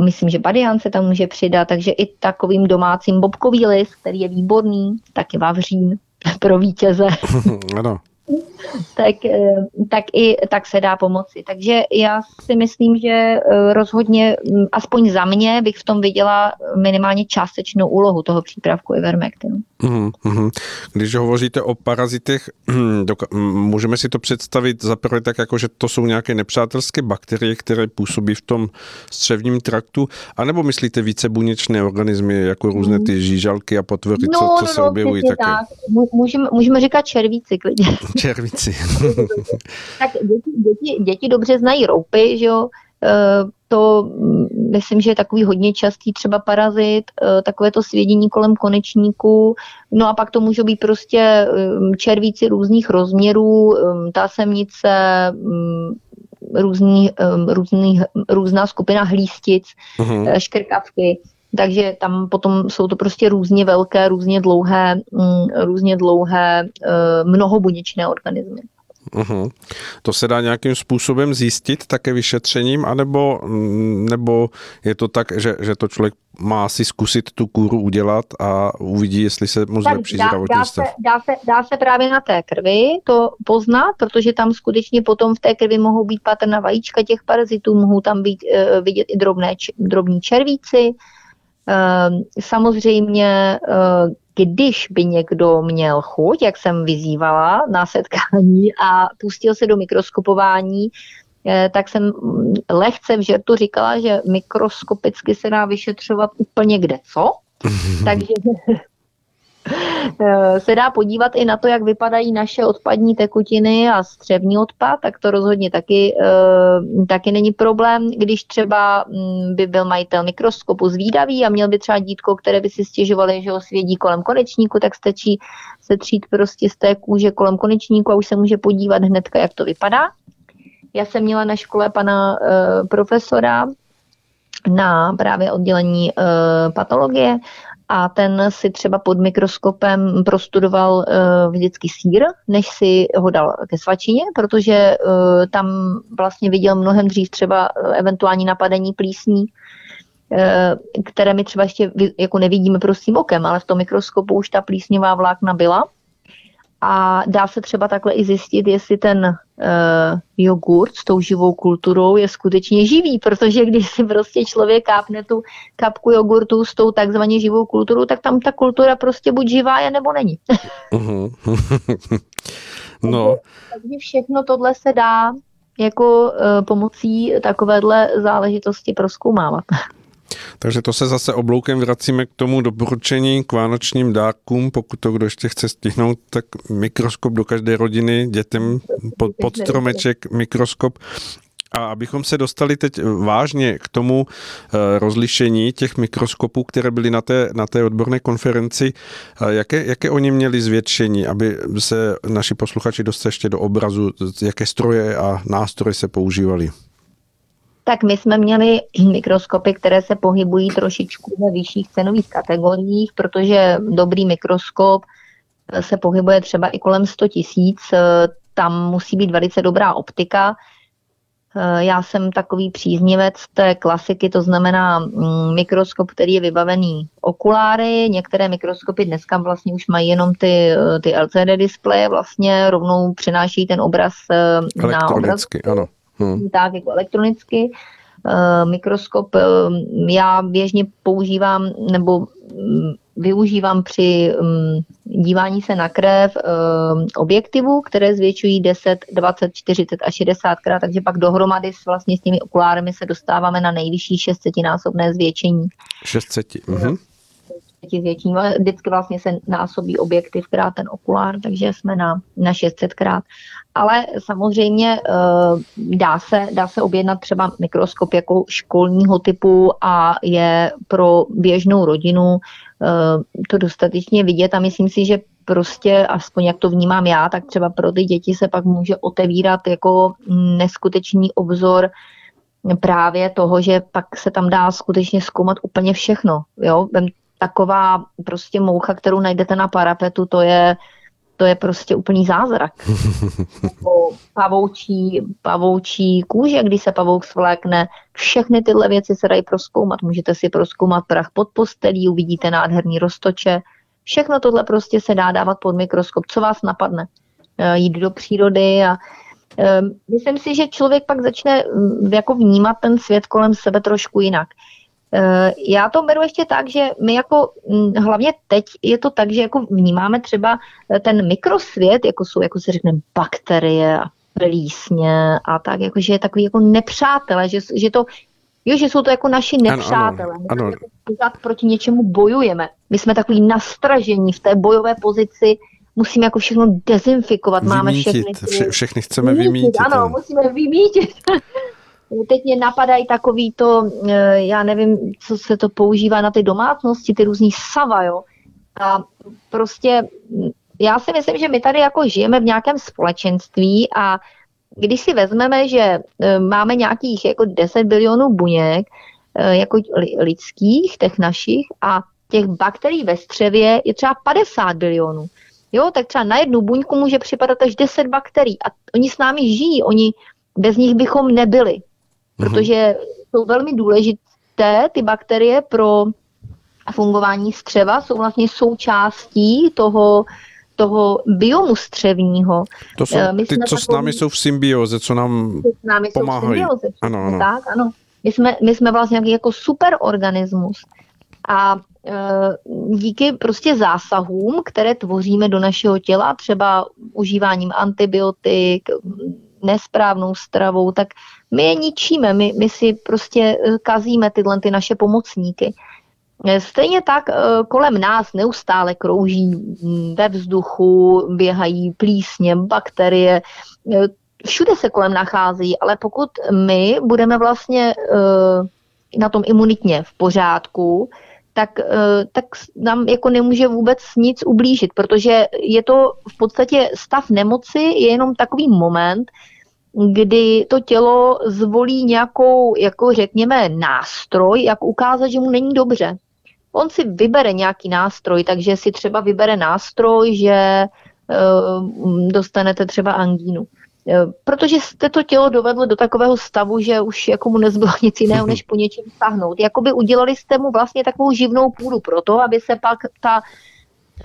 myslím, že badian se tam může přidat, takže i takovým domácím bobkový list, který je výborný, taky vavřín pro vítěze. (laughs) ano. Tak, eh, tak i tak se dá pomoci. Takže já si myslím, že eh, rozhodně, mm, aspoň za mě, bych v tom viděla minimálně částečnou úlohu toho přípravku Ivermectinu. Mm-hmm. Když hovoříte o parazitech, (clears throat) můžeme si to představit zaprvé tak, jako že to jsou nějaké nepřátelské bakterie, které působí v tom střevním traktu, anebo myslíte více buněčné organismy, jako různé ty žížalky a potvory, no, co, co no, se no, objevují také? Tak. Můžeme, můžeme říkat červíci klidně. (laughs) Červíci. (laughs) tak děti, děti, děti dobře znají roupy, že jo, eh, to mm, myslím, že je takový hodně častý třeba parazit, eh, takové to svědění kolem konečníků, no a pak to můžou být prostě mm, červíci různých rozměrů, mm, ta semnice, různý, různý, různá skupina hlístic, uh-huh. škrkavky. Takže tam potom jsou to prostě různě velké, různě dlouhé, mm, různě dlouhé mnohobuněčné organismy. Uhum. To se dá nějakým způsobem zjistit také vyšetřením, anebo, mm, nebo je to tak, že, že to člověk má si zkusit tu kůru udělat a uvidí, jestli se mu zlepší dá, zdravotní dá stav? Se, dá, se, dá se právě na té krvi to poznat, protože tam skutečně potom v té krvi mohou být patrná vajíčka těch parazitů, mohou tam být uh, vidět i drobné, drobní červíci. Uh, samozřejmě uh, když by někdo měl chuť, jak jsem vyzývala na setkání a pustil se do mikroskopování, eh, tak jsem lehce v žertu říkala, že mikroskopicky se dá vyšetřovat úplně kde co. (laughs) Takže Eh, (laughs) se dá podívat i na to, jak vypadají naše odpadní tekutiny a střevní odpad, tak to rozhodně taky, eh, taky není problém. Když třeba mm, by byl majitel mikroskopu zvídavý a měl by třeba dítko, které by si stěžovali, že ho svědí kolem konečníku, tak stačí se třít prostě z té kůže kolem konečníku a už se může podívat hnedka, jak to vypadá. Já jsem měla na škole pana uh, profesora na právě oddělení uh, patologie a ten si třeba pod mikroskopem prostudoval uh, vždycky sír, než si ho dal ke svačině, protože uh, tam vlastně viděl mnohem dřív třeba uh, eventuální napadení plísní, které my třeba ještě jako nevidíme prostým okem, ale v tom mikroskopu už ta plísňová vlákna byla a dá se třeba takhle i zjistit, jestli ten uh, jogurt s tou živou kulturou je skutečně živý, protože když si prostě člověk kápne tu kapku jogurtu s tou takzvaně živou kulturou, tak tam ta kultura prostě buď živá je, nebo není. Mhm. (laughs) no. Takže všechno tohle se dá jako uh, pomocí takovéhle záležitosti proskoumávat. Takže to se zase obloukem vracíme k tomu doporučení k vánočním dárkům, pokud to kdo ještě chce stihnout, tak mikroskop do každé rodiny, dětem pod, pod stromeček mikroskop. A abychom se dostali teď vážně k tomu eh, rozlišení těch mikroskopů, které byly na té, na té odborné konferenci, eh, jaké, jaké oni měli zvětšení, aby se naši posluchači dostali ještě do obrazu, jaké stroje a nástroje se používali? Tak my jsme měli mikroskopy, které se pohybují trošičku ve vyšších cenových kategoriích, protože dobrý mikroskop se pohybuje třeba i kolem 100 tisíc, tam musí být velice dobrá optika. Já jsem takový příznivec té klasiky, to znamená mm, mikroskop, který je vybavený okuláry. Některé mikroskopy dneska vlastně už mají jenom ty, ty LCD displeje, vlastně rovnou přináší ten obraz na obraz. ano hmm. tak jako elektronicky. Uh, mikroskop uh, já běžně používám nebo um, využívám při um, dívání se na krev uh, objektivů, které zvětšují 10, 20, 40 a 60 krát, takže pak dohromady s, vlastně s těmi okulárami se dostáváme na nejvyšší 600 násobné zvětšení. 600. Uh-huh zvětšení. Vždycky vlastně se násobí objektiv krát ten okulár, takže jsme na, na 600 krát. Ale samozřejmě eh, dá se, dá se objednat třeba mikroskop jako školního typu a je pro běžnou rodinu eh, to dostatečně vidět a myslím si, že prostě, aspoň jak to vnímám já, tak třeba pro ty děti se pak může otevírat jako neskutečný obzor právě toho, že pak se tam dá skutečně zkoumat úplně všechno. Jo? Taková prostě moucha, kterou najdete na parapetu, to je, to je prostě úplný zázrak. (laughs) pavoučí, pavoučí kůže, když se pavouk svlékne, všechny tyhle věci se dají proskoumat. Můžete si proskoumat prach pod postelí, uvidíte nádherný roztoče. Všechno tohle prostě se dá dávat pod mikroskop. Co vás napadne? E, jít do přírody a e, myslím si, že člověk pak začne jako vnímat ten svět kolem sebe trošku jinak. Eh, já to beru ještě tak, že my jako hm, hlavně teď je to tak, že jako vnímáme třeba eh, ten mikrosvět, jako jsou, jako se řekne, bakterie a plísně a tak, jako, že je takový jako nepřátelé, že, že to Jo, že jsou to jako naši nepřátelé. Ano, ano, ano. proti něčemu bojujeme. My jsme takový nastražení v té bojové pozici, musíme jako všechno dezinfikovat. Vymítit, Máme všechny, vše, všechny chceme vymítit. vymítit ano, musíme vymítit. (laughs) Teď mě napadají takový to, eh, já nevím, co se to používá na ty domácnosti, ty různý sava, jo. A prostě mm, já si myslím, že my tady jako žijeme v nějakém společenství a když si vezmeme, že eh, máme nějakých jako 10 bilionů buněk, jako lidských, těch našich, a těch bakterií ve střevě je třeba 50 bilionů. Jo, tak třeba na jednu buňku může připadat až 10 bakterií a oni s námi žijí, oni bez nich bychom nebyli. Protože jsou velmi důležité ty bakterie pro fungování střeva, jsou vlastně součástí toho, toho biomu střevního. To jsou eh, My ty, co s námi jsou v symbioze, co nám s námi pomáhají. Jsou v symbioze, ano, ano. Tak, ano. My jsme, my jsme vlastně nějaký jako superorganismus. A e, díky prostě zásahům, které tvoříme do našeho těla, třeba užíváním antibiotik, nesprávnou stravou, tak my je ničíme, my, my si prostě e, kazíme tyhle ty naše pomocníky. E, stejně tak kolem nás neustále krouží ve vzduchu, běhají plísně, bakterie, všude se kolem nachází, ale pokud my budeme vlastně na tom imunitně v pořádku, tak, eh, tak nám jako nemůže vůbec nic ublížit, protože je to v podstatě stav nemoci, je jenom takový moment, kdy to tělo zvolí nějakou, jako řekněme, nástroj, jak ukázat, že mu není dobře. On si vybere nějaký nástroj, takže si třeba vybere nástroj, že uh, dostanete třeba angínu. Eh, protože jste to tělo dovedli do takového stavu, že už jako mu nezbylo nic jiného, než po něčem stáhnout. Jakoby udělali jste mu vlastně takovou živnou půdu pro to, aby se pak ta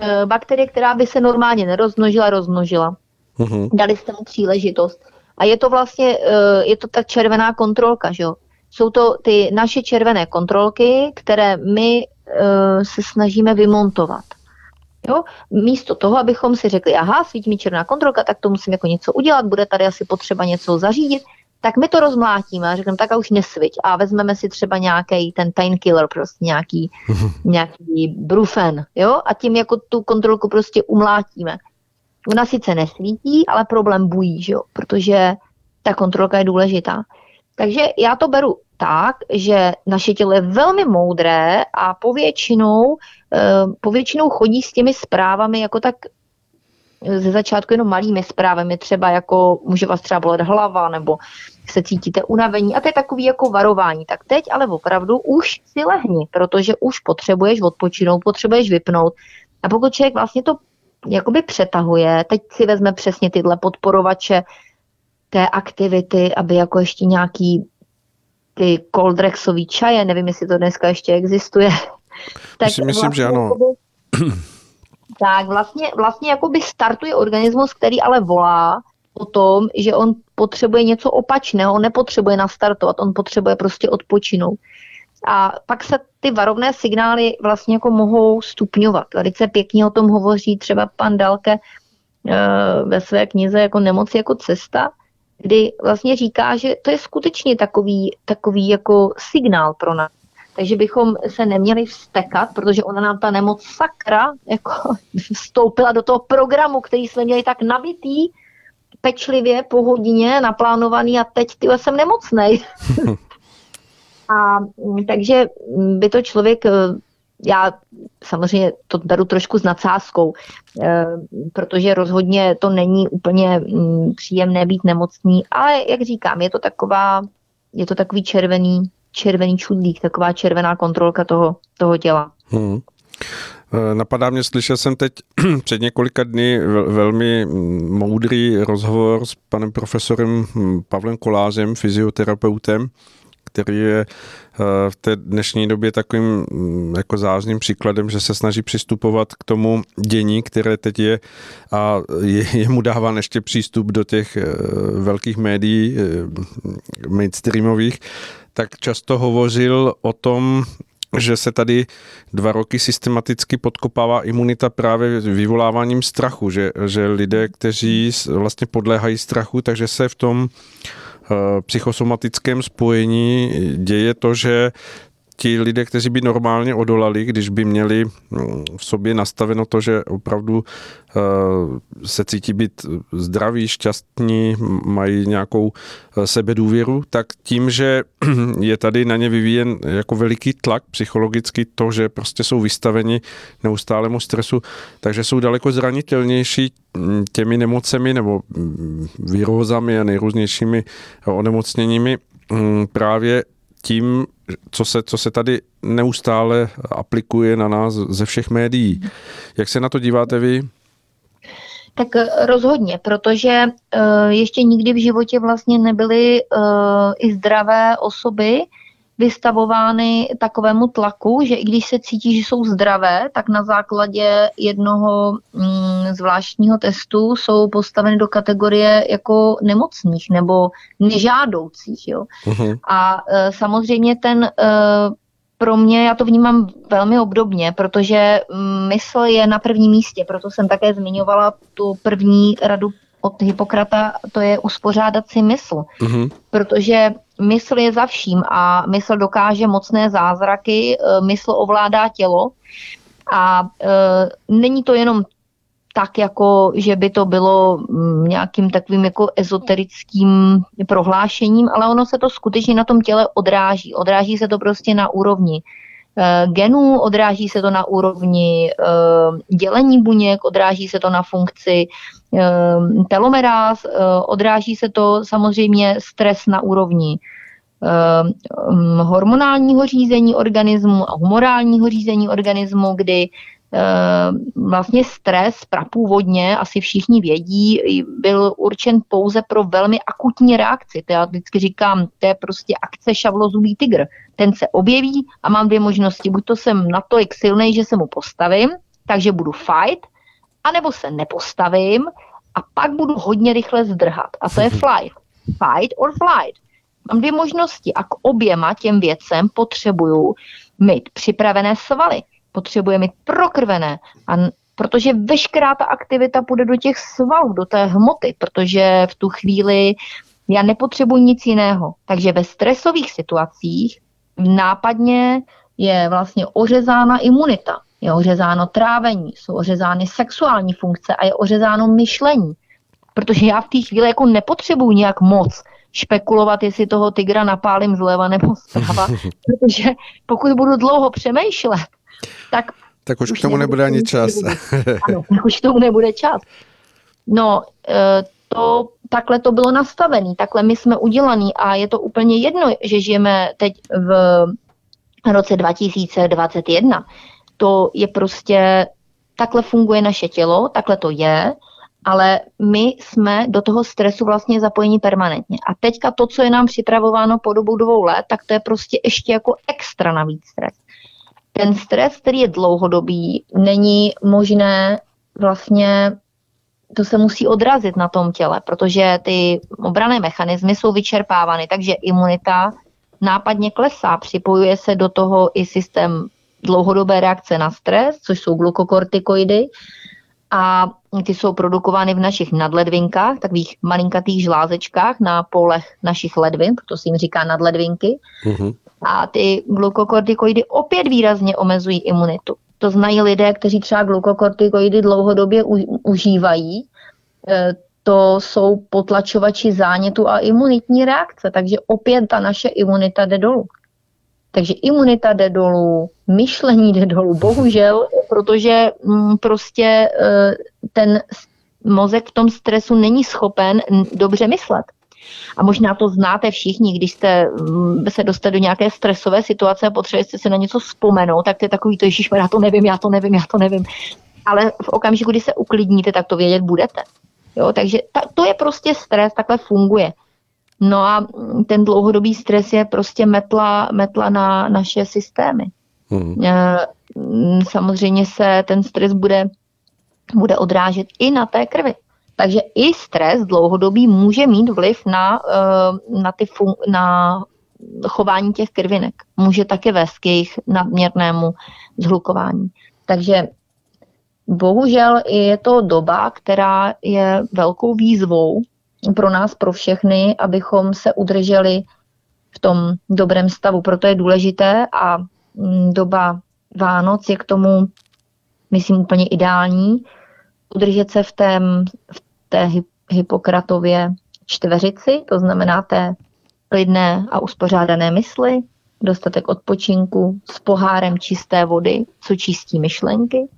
eh, bakterie, která by se normálně nerozmnožila, rozmnožila. Mm-hmm. Dali jste mu příležitost. A je to vlastně, eh, je to ta červená kontrolka, že jo? Jsou to ty naše červené kontrolky, které my se snažíme vymontovat. Jo? Místo toho, abychom si řekli, aha, svítí mi černá kontrolka, tak to musím jako něco udělat, bude tady asi potřeba něco zařídit, tak my to rozmlátíme a řekneme, tak a už nesviť a vezmeme si třeba nějaký ten painkiller, prostě nějaký, (laughs) nějaký brufen, jo, a tím jako tu kontrolku prostě umlátíme. Ona sice nesvítí, ale problém bují, že jo, protože ta kontrolka je důležitá. Takže já to beru tak, že naše tělo je velmi moudré a povětšinou, povětšinou chodí s těmi zprávami jako tak eh, ze začátku jenom malými zprávami, třeba jako může vás třeba bolet hlava, nebo se cítíte unavení a to je takový jako varování. Tak teď ale opravdu už si lehni, protože už potřebuješ odpočinout, potřebuješ vypnout. A pokud člověk vlastně to jakoby přetahuje, teď si vezme přesně tyhle podporovače té aktivity, aby jako ještě nějaký ty koldrexový čaje, nevím, jestli to dneska ještě existuje. Tak si myslím, vlastně, že ano. Jakoby, (clears throat) tak vlastně, vlastně jakoby startuje organismus, který ale volá o tom, že on potřebuje něco opačného, on nepotřebuje nastartovat, on potřebuje prostě odpočinout. A pak se ty varovné signály vlastně jako mohou stupňovat. Velice pěkně o tom hovoří třeba pan Dalke eh, ve své knize jako nemoc jako cesta, kdy vlastně říká, že to je skutečně takový, takový jako signál pro nás. Takže bychom se neměli vztekat, protože ona nám ta nemoc sakra jako (laughs) vstoupila do toho programu, který jsme měli tak nabitý, pečlivě, po hodině, naplánovaný a teď ty jsem nemocnej. (laughs) a takže by to člověk já samozřejmě to beru trošku s nadsázkou, eh, protože rozhodně to není úplně mm, příjemné být nemocný, ale jak říkám, je to taková, je to takový červený, červený čudlík, taková červená kontrolka toho, toho těla. Hmm. Eh, napadá mě, slyšel jsem teď (clears throat) před několika dny velmi moudrý rozhovor s panem profesorem hm, Pavlem Kolářem, fyzioterapeutem, který je eh, v té dnešní době takovým mm, jako zářným příkladem, že se snaží přistupovat k tomu dění, které teď je a je, (laughs) je mu dáván ještě přístup do těch eh, velkých médií mainstreamových, tak často hovořil o tom, že se tady dva roky systematicky podkopává imunita právě vyvoláváním strachu, že, že lidé, kteří vlastně podléhají strachu, takže se v tom Eh, psychosomatickém spojení děje to, že ti lidé, kteří by normálně odolali, když by měli mm, v sobě nastaveno to, že opravdu eh, se cítí být zdraví, šťastní, mají nějakou eh, sebedůvěru, tak tím, že (clears throat) je tady na ně vyvíjen jako veliký tlak psychologicky, to, že prostě jsou vystaveni neustálemu stresu, takže jsou daleko zranitelnější mm, těmi nemocemi nebo mm, výrozami a nejrůznějšími onemocněními právě tím, co se, co se tady neustále aplikuje na nás ze všech médií. Jak se na to díváte vy? Tak eh, rozhodně, protože uh, ještě nikdy v životě vlastně nebyly uh, i zdravé osoby vystavovány takovému tlaku, že i když se cítí, že jsou zdravé, tak na základě jednoho mm, zvláštního testu jsou postaveny do kategorie jako nemocných nebo nežádoucích. Jo. Uh-huh. A uh, samozřejmě ten uh, pro mě, já to vnímám velmi obdobně, protože mm, mysl je na prvním místě, proto jsem také zmiňovala tu první radu od Hippokrata, to je uspořádat si mysl. Mm-hmm. Protože mysl je za vším a mysl dokáže mocné zázraky, e, mysl ovládá tělo a e, není to jenom tak, jako že by to bylo mm, nějakým takovým jako ezoterickým prohlášením, ale ono se to skutečně na tom těle odráží. Odráží se to prostě na úrovni eh, genů, odráží se to na úrovni eh, dělení buněk, odráží se to na funkci telomeráz, odráží se to samozřejmě stres na úrovni hormonálního řízení organismu a humorálního řízení organismu, kdy Eh, vlastně stres prapůvodně, asi všichni vědí, byl určen pouze pro velmi akutní reakci. To já vždycky říkám, to je prostě akce šavlozubý tygr. Ten se objeví a mám dvě možnosti. Buď to jsem natolik silný, že se mu postavím, takže budu fight, anebo se nepostavím a pak budu hodně rychle zdrhat. A to je (laughs) flight. Fight or flight. Mám dvě možnosti a k oběma těm věcem potřebuju mít připravené svaly potřebuje mít prokrvené. A protože veškerá ta aktivita půjde do těch svalů, do té hmoty, protože v tu chvíli já nepotřebuji nic jiného. Takže ve stresových situacích nápadně je vlastně ořezána imunita, je ořezáno trávení, jsou ořezány sexuální funkce a je ořezáno myšlení. Protože já v té chvíli jako nepotřebuji nějak moc špekulovat, jestli toho tygra napálím zleva nebo zprava, (laughs) protože pokud budu dlouho přemýšlet, tak... Tak už, už k tomu nebude ani čas. ano, tak už k tomu nebude čas. No, e, to, takhle to bylo nastavené, takhle my jsme udělaný a je to úplně jedno, že žijeme teď v roce 2021. To je prostě, takhle funguje naše tělo, takhle to je, ale my jsme do toho stresu vlastně zapojeni permanentně. A teďka to, co je nám připravováno po dobu dvou let, tak to je prostě ještě jako extra navíc stres ten stres, který je dlouhodobý, není možné vlastně to se musí odrazit na tom těle, protože ty obrané mechanismy jsou vyčerpávány, takže imunita nápadně klesá, připojuje se do toho i systém dlouhodobé reakce na stres, což jsou glukokortikoidy a ty jsou produkovány v našich nadledvinkách, takových malinkatých žlázečkách na polech našich ledvin, proto se jim říká nadledvinky. Mm-hmm. A ty glukokortikoidy opět výrazně omezují imunitu. To znají lidé, kteří třeba glukokortikoidy dlouhodobě u, užívají. E, to jsou potlačovači zánětu a imunitní reakce, takže opět ta naše imunita jde dolů. Takže imunita jde dolů, myšlení jde dolů, bohužel, protože mm, prostě e, ten mozek v tom stresu není schopen dobře myslet. A možná to znáte všichni, když jste mm, se dostali do nějaké stresové situace a potřebujete se na něco vzpomenout, tak to je takový to, ježiš, já to nevím, já to nevím, já to nevím. Ale v okamžiku, kdy se uklidníte, tak to vědět budete. Jo, takže ta, to je prostě stres, takhle funguje. No a ten dlouhodobý stres je prostě metla, metla na naše systémy. Hmm. Samozřejmě se ten stres bude, bude odrážet i na té krvi. Takže i stres dlouhodobý může mít vliv na, eh, na, ty fun- na chování těch krvinek. Může také vést k jejich nadměrnému zhlukování. Takže bohužel je to doba, která je velkou výzvou pro nás, pro všechny, abychom se udrželi v tom dobrém stavu. Proto je důležité a mm, doba Vánoc je k tomu, myslím, úplně ideální, udržet se v, tém, v té Hippokratově čtveřici, to znamená té klidné a uspořádané mysli, dostatek odpočinku s pohárem čisté vody, co čistí myšlenky.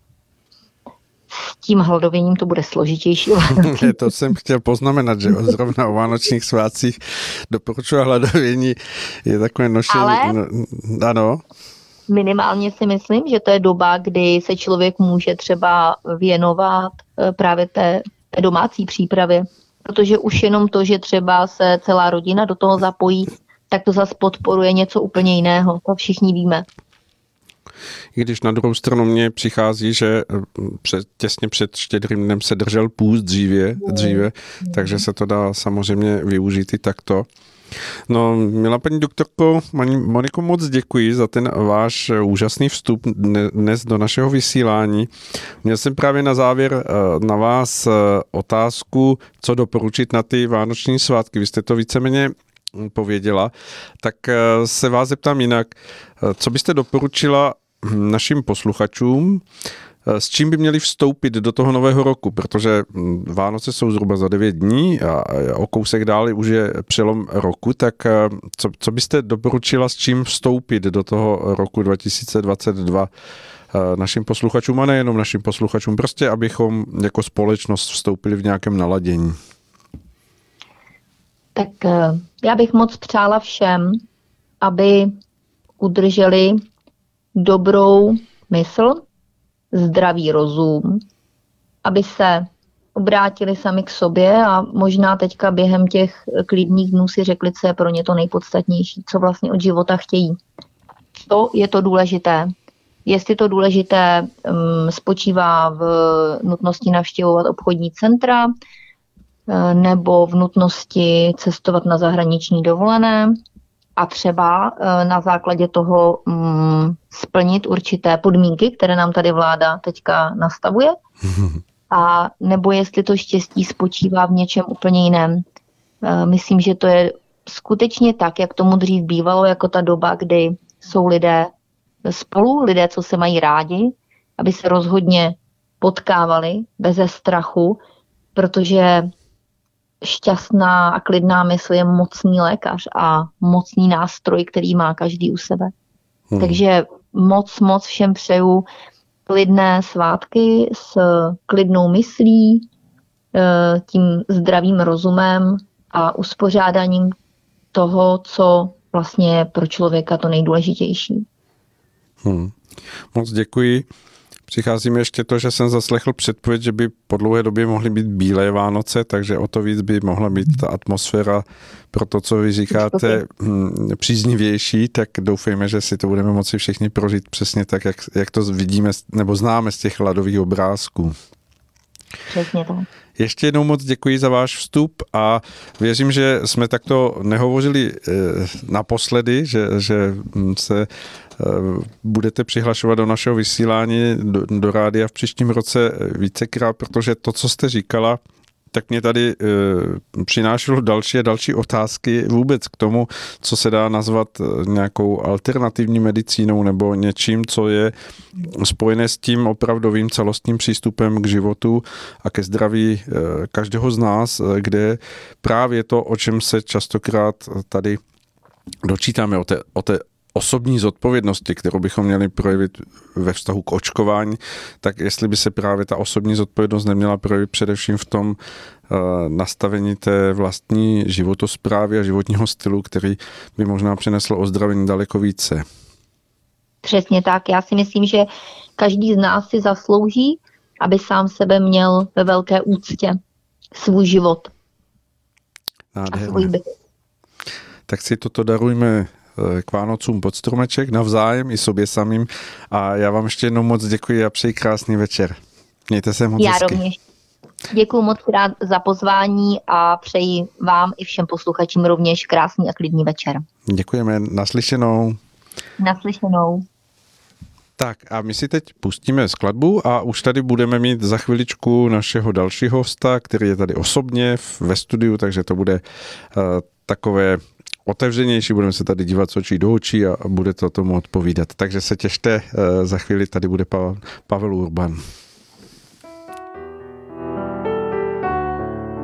S tím hladověním to bude složitější. (laughs) to jsem chtěl poznamenat, že zrovna o vánočních svácích doporučuje hladovění je takové nošení. Ale no, ano. Minimálně si myslím, že to je doba, kdy se člověk může třeba věnovat eh, právě té, té domácí přípravě. Protože už jenom to, že třeba se celá rodina do toho zapojí, tak to zase podporuje něco úplně jiného. To všichni víme. I když na druhou stranu mě přichází, že eh, před, těsně před štědrým dnem se držel půst dříve, dříve, takže se to dá samozřejmě využít i takto. No, milá paní doktorko, paní Moniko, moc děkuji za ten váš úžasný vstup dnes do našeho vysílání. Měl jsem právě na závěr eh, na vás eh, otázku, co doporučit na ty vánoční svátky. Vy jste to víceméně pověděla, tak se vás zeptám jinak. Co byste doporučila našim posluchačům, s čím by měli vstoupit do toho nového roku, protože hm, Vánoce jsou zhruba za 9 dní a o kousek dál už je přelom roku, tak eh, co, co byste doporučila s čím vstoupit do toho roku 2022 eh, našim posluchačům a nejenom našim posluchačům, prostě abychom jako společnost vstoupili v nějakém naladění? Tak eh, já bych moc přála všem, aby udrželi dobrou mysl, zdravý rozum, aby se obrátili sami k sobě a možná teďka během těch klidných dnů si řekli, co je pro ně to nejpodstatnější, co vlastně od života chtějí. To je to důležité. Jestli to důležité um, spočívá v nutnosti navštěvovat obchodní centra, eh, nebo v nutnosti cestovat na zahraniční dovolené, a třeba eh, na základě toho mm, splnit určité podmínky, které nám tady vláda teďka nastavuje. (laughs) A nebo jestli to štěstí spočívá v něčem úplně jiném. Eh, myslím, že to je skutečně tak, jak tomu dřív bývalo, jako ta doba, kdy jsou lidé spolu, lidé, co se mají rádi, aby se rozhodně potkávali beze strachu, protože šťastná a klidná mysl je mocný lékař a mocný nástroj, který má každý u sebe. Hmm. Takže moc, moc všem přeju klidné svátky s klidnou myslí, eh, tím zdravým rozumem a uspořádáním toho, co vlastně je pro člověka to nejdůležitější. Hmm. Moc děkuji. Přichází mi ještě to, že jsem zaslechl předpověď, že by po dlouhé době mohly být bílé Vánoce, takže o to víc by mohla být ta atmosféra pro to, co vy říkáte, hm, příznivější, tak doufejme, že si to budeme moci všichni prožít přesně tak, jak, jak to vidíme nebo známe z těch hladových obrázků. Přesně tak. Ještě jednou moc děkuji za váš vstup a věřím, že jsme takto nehovořili eh, naposledy, že, že se eh, budete přihlašovat do našeho vysílání do, do rádia v příštím roce vícekrát, protože to, co jste říkala, tak mě tady e, přinášelo další a další otázky vůbec k tomu, co se dá nazvat eh, nějakou alternativní medicínou nebo něčím, co je spojené s tím opravdovým celostním přístupem k životu a ke zdraví e, každého z nás, kde právě to, o čem se častokrát tady dočítáme o té, o té osobní zodpovědnosti, kterou bychom měli projevit ve vztahu k očkování, tak jestli by se právě ta osobní zodpovědnost neměla projevit především v tom uh, nastavení té vlastní životosprávy a životního stylu, který by možná přinesl ozdravení daleko více. Přesně tak. Já si myslím, že každý z nás si zaslouží, aby sám sebe měl ve velké úctě svůj život. Nádherné. A svůj byt. Tak si toto darujme k Vánocům pod stromeček navzájem i sobě samým. A já vám ještě jednou moc děkuji a přeji krásný večer. Mějte se moc Já hezky. rovněž. Děkuji moc rád za pozvání a přeji vám i všem posluchačům rovněž krásný a klidný večer. Děkujeme, naslyšenou. Naslyšenou. Tak a my si teď pustíme skladbu a už tady budeme mít za chviličku našeho dalšího hosta, který je tady osobně ve studiu, takže to bude uh, takové otevřenější, budeme se tady dívat z očí do očí a bude to tomu odpovídat. Takže se těšte, eh, za chvíli tady bude Pavel Urban.